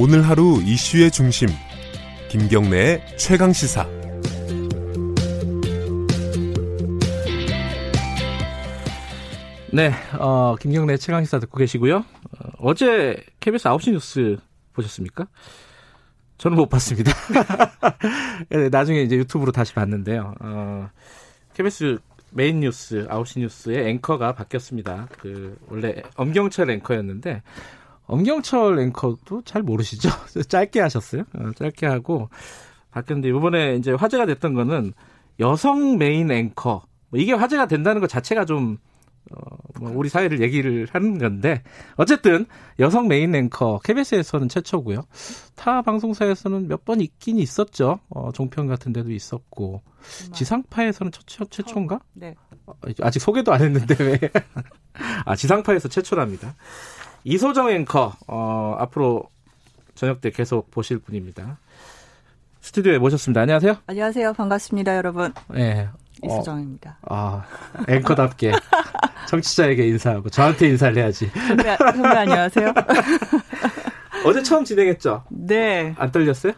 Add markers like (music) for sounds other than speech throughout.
오늘 하루 이슈의 중심 김경래의 최강 시사 네, 어, 김경래 최강 시사 듣고 계시고요. 어, 제 KBS 9시 뉴스 보셨습니까? 저는 못 봤습니다. (laughs) 네, 나중에 이제 유튜브로 다시 봤는데요. 어, KBS 메인 뉴스 9시 뉴스의 앵커가 바뀌었습니다. 그 원래 엄경철 앵커였는데 엄경철 앵커도 잘 모르시죠? (laughs) 짧게 하셨어요. 어, 짧게 하고 바뀌었는데 이번에 이제 화제가 됐던 거는 여성 메인 앵커 뭐 이게 화제가 된다는 것 자체가 좀 어, 뭐 우리 사회를 얘기를 하는 건데 어쨌든 여성 메인 앵커 KBS에서는 최초고요. 타 방송사에서는 몇 번 있긴 있었죠. 어, 종편 같은 데도 있었고 지상파에서는 최초 최초인가? 네. 어, 아직 소개도 안 했는데 왜? (laughs) 아 지상파에서 최초랍니다. 이소정 앵커 어, 앞으로 저녁 때 계속 보실 분입니다. 스튜디오에 모셨습니다. 안녕하세요. 안녕하세요. 반갑습니다, 여러분. 네. 이수정입니다. 어, 아, 앵커답게 (laughs) 청취자에게 인사하고 저한테 인사를 해야지. 선배, 선배 안녕하세요. (laughs) 어제 처음 진행했죠? 네. 안 떨렸어요?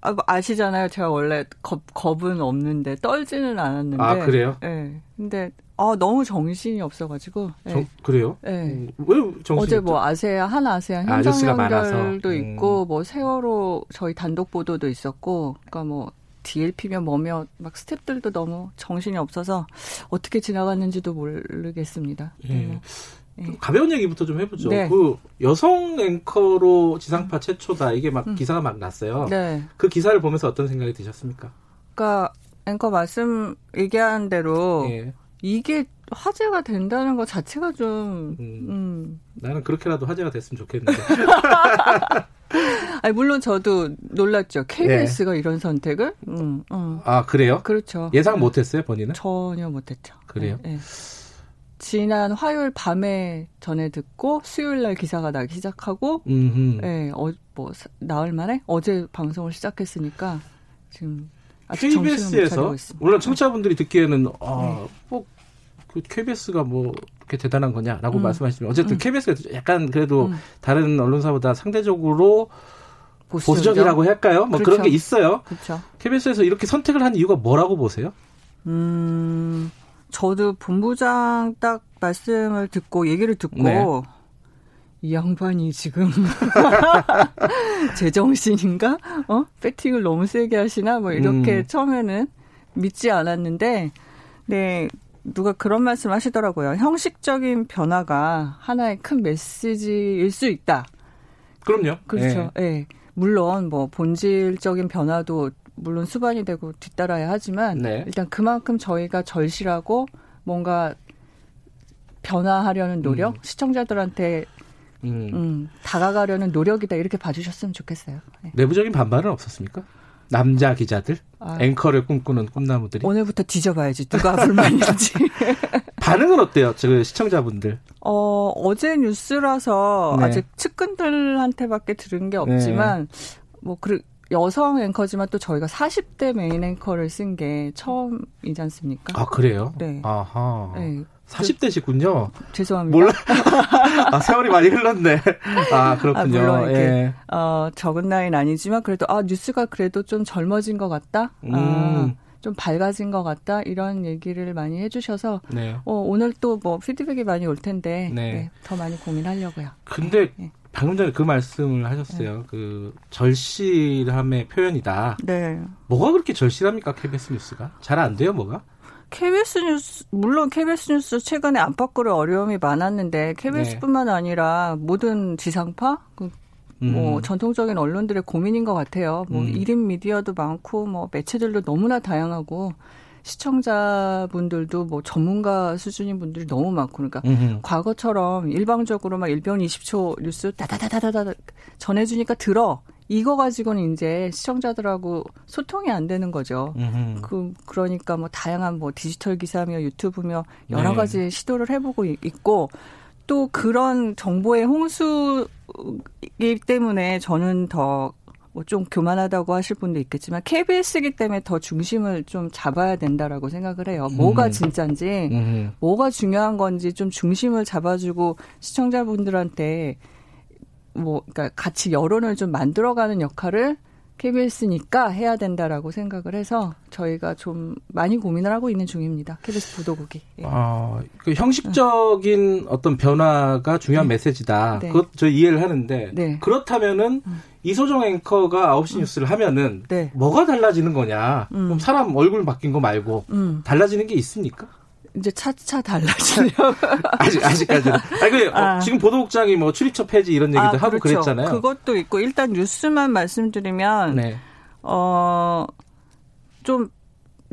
아, 뭐 아시잖아요. 제가 원래 겁, 겁은 없는데 떨지는 않았는데. 아, 그래요? 네. 근데 아, 너무 정신이 없어가지고. 네. 정, 그래요? 네. 음, 왜 정신 어제 뭐 아세아, 한 아세아 현장 아, 연결도 음. 있고, 뭐 세월호 저희 단독 보도도 있었고, 그러니까 뭐 DLP면 뭐며 막 스탭들도 너무 정신이 없어서 어떻게 지나갔는지도 모르겠습니다. 예. 네. 가벼운 얘기부터 좀 해보죠. 네. 그 여성 앵커로 지상파 최초다 이게 막 음. 기사가 막 났어요. 네. 그 기사를 보면서 어떤 생각이 드셨습니까? 그러니까 앵커 말씀 얘기한 대로 예. 이게 화제가 된다는 것 자체가 좀 음, 음. 나는 그렇게라도 화제가 됐으면 좋겠는데. (laughs) 아니, 물론 저도 놀랐죠. KBS가 네. 이런 선택을. 음, 음. 아 그래요? 그렇죠. 예상 못했어요 본인은? 전혀 못했죠. 그래요? 네, 네. 지난 화요일 밤에 전에 듣고 수요일 날 기사가 나기 시작하고, 예, 네, 어, 뭐 나흘 만에 어제 방송을 시작했으니까 지금 KBS에서 물론 청취자분들이 듣기에는 아, 네. 뭐그 KBS가 뭐 그렇게 대단한 거냐라고 음. 말씀하시면 어쨌든 음. KBS가 약간 그래도 음. 다른 언론사보다 상대적으로 보수적이죠. 보수적이라고 할까요? 뭐 그렇죠. 그런 게 있어요. 그렇죠. KBS에서 이렇게 선택을 한 이유가 뭐라고 보세요? 음, 저도 본부장 딱 말씀을 듣고 얘기를 듣고 네. 이 양반이 지금 (laughs) 제정신인가? 어? 배팅을 너무 세게 하시나? 뭐 이렇게 음. 처음에는 믿지 않았는데, 네, 누가 그런 말씀 하시더라고요. 형식적인 변화가 하나의 큰 메시지일 수 있다. 그럼요. 그렇죠. 예. 네. 물론 뭐 본질적인 변화도 물론 수반이 되고 뒤따라야 하지만 네. 일단 그만큼 저희가 절실하고 뭔가 변화하려는 노력, 음. 시청자들한테 음. 음, 다가가려는 노력이다 이렇게 봐주셨으면 좋겠어요. 네. 내부적인 반발은 없었습니까? 남자 기자들, 아. 앵커를 꿈꾸는 꿈나무들이 오늘부터 뒤져봐야지 누가 불만인지. (laughs) (laughs) 반응은 어때요, 저 시청자분들? 어 어제 뉴스라서 네. 아직 측근들한테밖에 들은 게 없지만 네. 뭐 그. 여성 앵커지만 또 저희가 40대 메인 앵커를 쓴 게 처음이지 않습니까? 아, 그래요? 네. 아하. 네. 40대시군요. 죄송합니다. 몰라. (laughs) 아, 세월이 많이 흘렀네. 아, 그렇군요. 아, 물론 이렇게, 예. 어, 적은 나이는 아니지만 그래도 아, 뉴스가 그래도 좀 젊어진 것 같다. 음. 아, 좀 밝아진 것 같다. 이런 얘기를 많이 해주셔서 네. 어, 오늘 또 뭐 피드백이 많이 올 텐데 네. 네, 더 많이 고민하려고요. 근데 네. 방금 전에 그 말씀을 하셨어요. 네. 그 절실함의 표현이다. 네. 뭐가 그렇게 절실합니까? KBS 뉴스가 잘 안 돼요, 뭐가? KBS 뉴스 물론 KBS 뉴스 최근에 안팎으로 어려움이 많았는데 KBS뿐만 네. 아니라 모든 지상파 그 뭐 음. 전통적인 언론들의 고민인 것 같아요. 뭐 음. 1인 미디어도 많고 뭐 매체들도 너무나 다양하고 시청자분들도 뭐 전문가 수준인 분들이 너무 많고 그러니까 음흠. 과거처럼 일방적으로 막 1분 20초 뉴스 다다다다다다 전해주니까 들어 이거 가지고는 이제 시청자들하고 소통이 안 되는 거죠. 음흠. 그 그러니까 뭐 다양한 뭐 디지털 기사며 유튜브며 여러 네. 가지 시도를 해보고 있고 또 그런 정보의 홍수이기 때문에 저는 더 뭐 좀 교만하다고 하실 분도 있겠지만 KBS이기 때문에 더 중심을 좀 잡아야 된다라고 생각을 해요. 뭐가 음. 진짜인지, 음. 뭐가 중요한 건지 좀 중심을 잡아주고 시청자분들한테 뭐 그러니까 같이 여론을 좀 만들어가는 역할을 KBS니까 해야 된다라고 생각을 해서 저희가 좀 많이 고민을 하고 있는 중입니다. KBS 보도국이. 예. 아, 그 형식적인 응. 어떤 변화가 중요한 네. 메시지다. 네. 그것 저 이해를 하는데 네. 그렇다면은 음. 이소정 앵커가 9시 음. 뉴스를 하면은 네. 뭐가 달라지는 거냐? 음. 그럼 사람 얼굴 바뀐 거 말고 음. 달라지는 게 있습니까? 이제 차차 달라지려고. (laughs) 아직, 아직까지는. 아니, 그, 아. 어, 지금 보도국장이 뭐 출입처 폐지 이런 얘기도 아, 하고 그렇죠. 그랬잖아요. 그것도 있고, 일단 뉴스만 말씀드리면, 네. 어, 좀,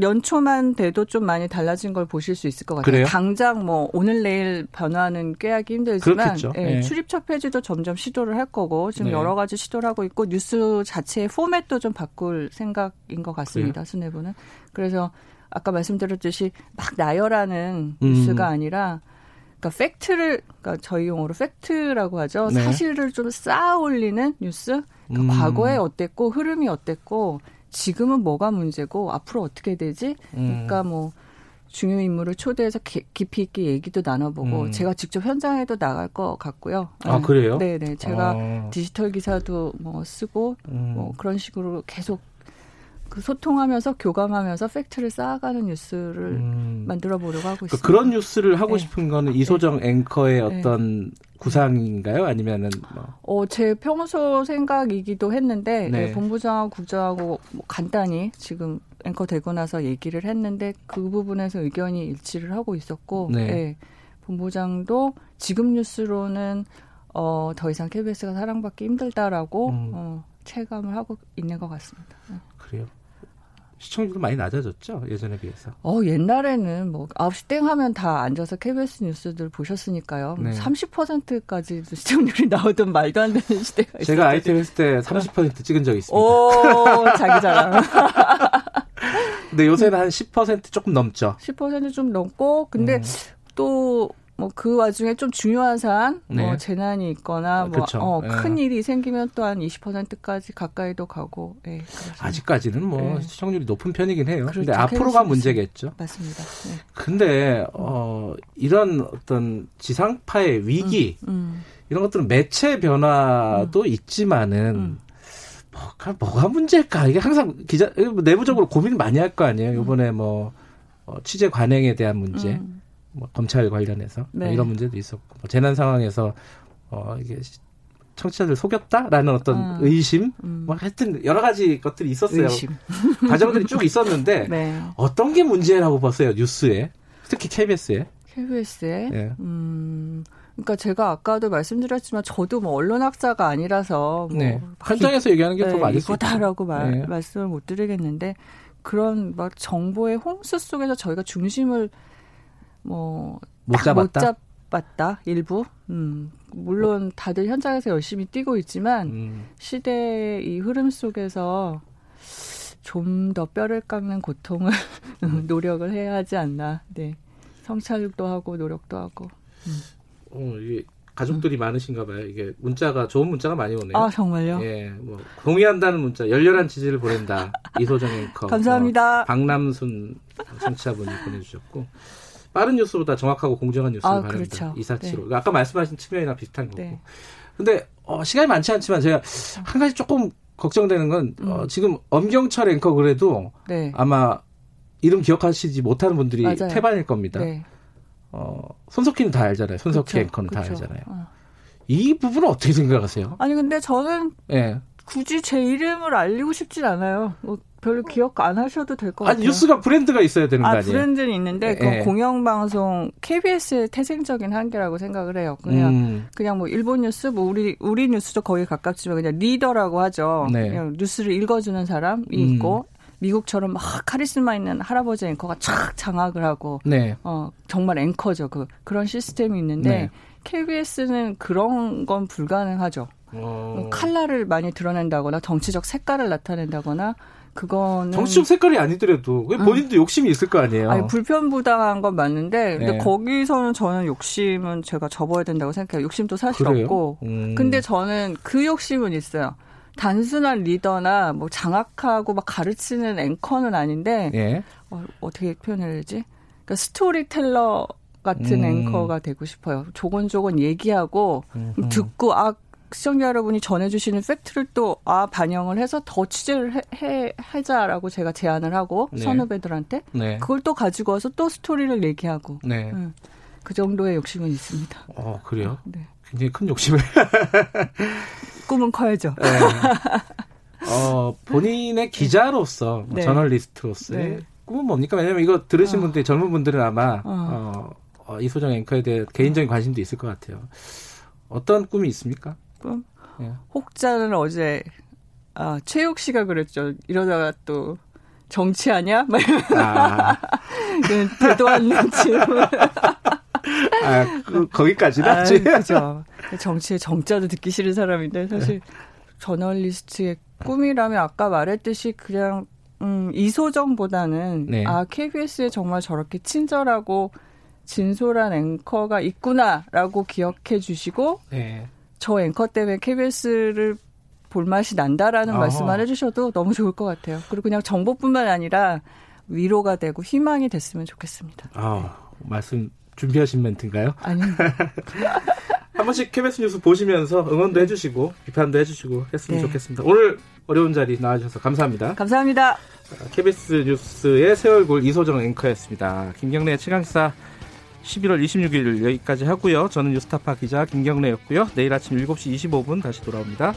연초만 돼도 좀 많이 달라진 걸 보실 수 있을 것 같아요. 그래요? 당장 뭐 오늘 내일 변화는 꾀하기 힘들지만 예, 네. 출입처 폐지도 점점 시도를 할 거고 지금 네. 여러 가지 시도를 하고 있고 뉴스 자체의 포맷도 좀 바꿀 생각인 것 같습니다. 그래요? 수뇌부는 그래서 아까 말씀드렸듯이 막 나열하는 음. 뉴스가 아니라 그러니까 팩트를 그러니까 저희 용어로 팩트라고 하죠. 네. 사실을 좀 쌓아 올리는 뉴스. 그러니까 음. 과거에 어땠고 흐름이 어땠고 지금은 뭐가 문제고 앞으로 어떻게 되지? 그러니까 음. 뭐 중요 인물을 초대해서 깊이 있게 얘기도 나눠보고 음. 제가 직접 현장에도 나갈 것 같고요. 아 그래요? 네네 제가 아. 디지털 기사도 뭐 쓰고 음. 뭐 그런 식으로 계속 그 소통하면서 교감하면서 팩트를 쌓아가는 뉴스를 음. 만들어 보려고 하고 그 있습니다. 그런 뉴스를 하고 네. 싶은 거는 이소정 네. 앵커의 네. 어떤 네. 구상인가요? 아니면은 뭐? 어, 제 평소 생각이기도 했는데 네. 네, 본부장하고 국장하고 뭐 간단히 지금 앵커 되고 나서 얘기를 했는데 그 부분에서 의견이 일치를 하고 있었고 네. 네. 본부장도 지금 뉴스로는 어, 더 이상 KBS가 사랑받기 힘들다라고 음. 어, 체감을 하고 있는 것 같습니다. 그래요? 시청률도 많이 낮아졌죠 예전에 비해서. 어 옛날에는 뭐 9시 땡 하면 다 앉아서 KBS 뉴스들 보셨으니까요. 네. 30%까지 시청률이 (laughs) 나오던 말도 안 되는 시대가 있어요. 제가 아이템 했을 때 30% 찍은 적이 있습니다. 오 자기 자랑. (laughs) 근데 요새는 한 10% 조금 넘죠. 10%좀 넘고 근데 음. 또 뭐그 와중에 좀 중요한 사안, 뭐 네. 뭐 재난이 있거나 뭐 어, 네. 큰 일이 생기면 또 한 20%까지 가까이도 가고. 네, 아직까지는 뭐 네. 시청률이 높은 편이긴 해요. 그렇죠. 근데 앞으로가 문제겠죠. 맞습니다. 네. 근데 어 이런 어떤 지상파의 위기 음, 음. 이런 것들은 매체 변화도 음. 있지만은 음. 뭐가 뭐가 문제일까? 이게 항상 기자 내부적으로 고민 많이 할 거 아니에요. 이번에 뭐 어, 취재 관행에 대한 문제. 음. 뭐 검찰 관련해서 뭐 네. 이런 문제도 있었고 뭐 재난 상황에서 어 이게 청취자들 속였다라는 어떤 음. 의심 음. 뭐 하여튼 여러 가지 것들이 있었어요. 의심. (laughs) 과정들이 쭉 있었는데 (laughs) 네. 어떤 게 문제라고 봤어요 뉴스에 특히 KBS에. KBS에. 네. 음. 그러니까 제가 아까도 말씀드렸지만 저도 뭐 언론 학자가 아니라서 뭐 네. 현장에서 얘기하는 게더 네, 맞을 수 이거다라고 말, 네. 말씀을 못 드리겠는데 그런 막 정보의 홍수 속에서 저희가 중심을 뭐 못 잡았다. 못 잡았다 일부. 음. 물론 다들 현장에서 열심히 뛰고 있지만 음. 시대의 이 흐름 속에서 좀 더 뼈를 깎는 고통을 (laughs) 음. 노력을 해야 하지 않나. 네. 성찰도 하고 노력도 하고. 음. 어, 이게 가족들이 음. 많으신가 봐요. 이게 문자가 좋은 문자가 많이 오네요. 아 정말요? 예, 뭐 동의한다는 문자, 열렬한 지지를 보낸다. 이소정 앵커, (laughs) 감사합니다. 어, 박남순 청취자분이 보내주셨고 빠른 뉴스보다 정확하고 공정한 뉴스를 아, 바랍니다. 그렇죠. 이사치로. 네. 아까 말씀하신 측면이랑 비슷한 거고. 네. 근데 어, 시간이 많지 않지만 제가 한 가지 조금 걱정되는 건 어, 음. 어, 지금 엄경철 앵커 그래도 네. 아마 이름 기억하시지 못하는 분들이 맞아요. 태반일 겁니다. 네. 어, 손석희는 다 알잖아요. 손석희 그쵸, 앵커는 그쵸. 다 알잖아요. 어. 이 부분은 어떻게 생각하세요? 아니 근데 저는 네. 굳이 제 이름을 알리고 싶진 않아요. 뭐 별로 기억 안 하셔도 될 것 같아요. 아니 뉴스가 브랜드가 있어야 되는 거 아, 아니에요? 브랜드는 있는데 그 네. 공영방송 KBS의 태생적인 한계라고 생각을 해요. 그냥 음. 그냥 뭐 일본 뉴스, 뭐 우리 우리 뉴스도 거의 가깝지만 그냥 리더라고 하죠. 네. 그냥 뉴스를 읽어주는 사람이 음. 있고 미국처럼 막 카리스마 있는 할아버지 앵커가 촥 장악을 하고 네. 어 정말 앵커죠. 그 그런 시스템이 있는데 네. KBS는 그런 건 불가능하죠. 오. 어. 칼라를 많이 드러낸다거나 정치적 색깔을 나타낸다거나 그거는 정치적 색깔이 아니더라도 본인도 음. 욕심이 있을 거 아니에요. 아니 불편부당한 건 맞는데 근데 네. 거기서는 저는 욕심은 제가 접어야 된다고 생각해요. 욕심도 사실 그래요? 없고. 음. 근데 저는 그 욕심은 있어요. 단순한 리더나 뭐 장악하고 막 가르치는 앵커는 아닌데 예. 어, 떻게 표현해야 되지? 그러니까 스토리텔러 같은 음. 앵커가 되고 싶어요. 조곤조곤 얘기하고 음 듣고 아 시청자 여러분이 전해주시는 팩트를 또 아 반영을 해서 더 취재를 해, 해 하자라고 제가 제안을 하고 네. 선후배들한테 네. 그걸 또 가지고 와서 또 스토리를 얘기하고 네. 음, 그 정도의 욕심은 있습니다. 어 그래요? 네. 굉장히 큰 욕심을. (laughs) 꿈은 커야죠. 네. 어 본인의 기자로서 네. 저널리스트로서의 네. 꿈은 뭡니까? 왜냐면 이거 들으신 어. 분들 젊은 분들은 아마 어. 어, 어 이소정 앵커에 대해 개인적인 관심도 있을 것 같아요. 어떤 꿈이 있습니까? 꿈? 예. 혹자는 어제 아, 최욱 씨가 그랬죠. 이러다가 또 정치하냐? (laughs) 막 아. 대도 않는 질문. 아, 그, 거기까지는 아, 그죠. 정치의 정자도 듣기 싫은 사람인데 사실 네. 저널리스트의 꿈이라면 아까 말했듯이 그냥 음, 이소정보다는 네. 아 KBS에 정말 저렇게 친절하고 진솔한 앵커가 있구나라고 기억해 주시고 네. 저 앵커 때문에 KBS를 볼 맛이 난다라는 어허. 말씀만 해주셔도 너무 좋을 것 같아요. 그리고 그냥 정보뿐만 아니라 위로가 되고 희망이 됐으면 좋겠습니다. 아 말씀 준비하신 멘트인가요? 아니요. (laughs) 한 번씩 KBS 뉴스 보시면서 응원도 해주시고 비판도 해주시고 했으면 네. 좋겠습니다. 오늘 어려운 자리 나와주셔서 감사합니다. 감사합니다. KBS 뉴스의 새 얼굴 이소정 앵커였습니다. 김경래 최강사 11월 26일 여기까지 하고요. 저는 뉴스타파 기자 김경래였고요. 내일 아침 7시 25분 다시 돌아옵니다.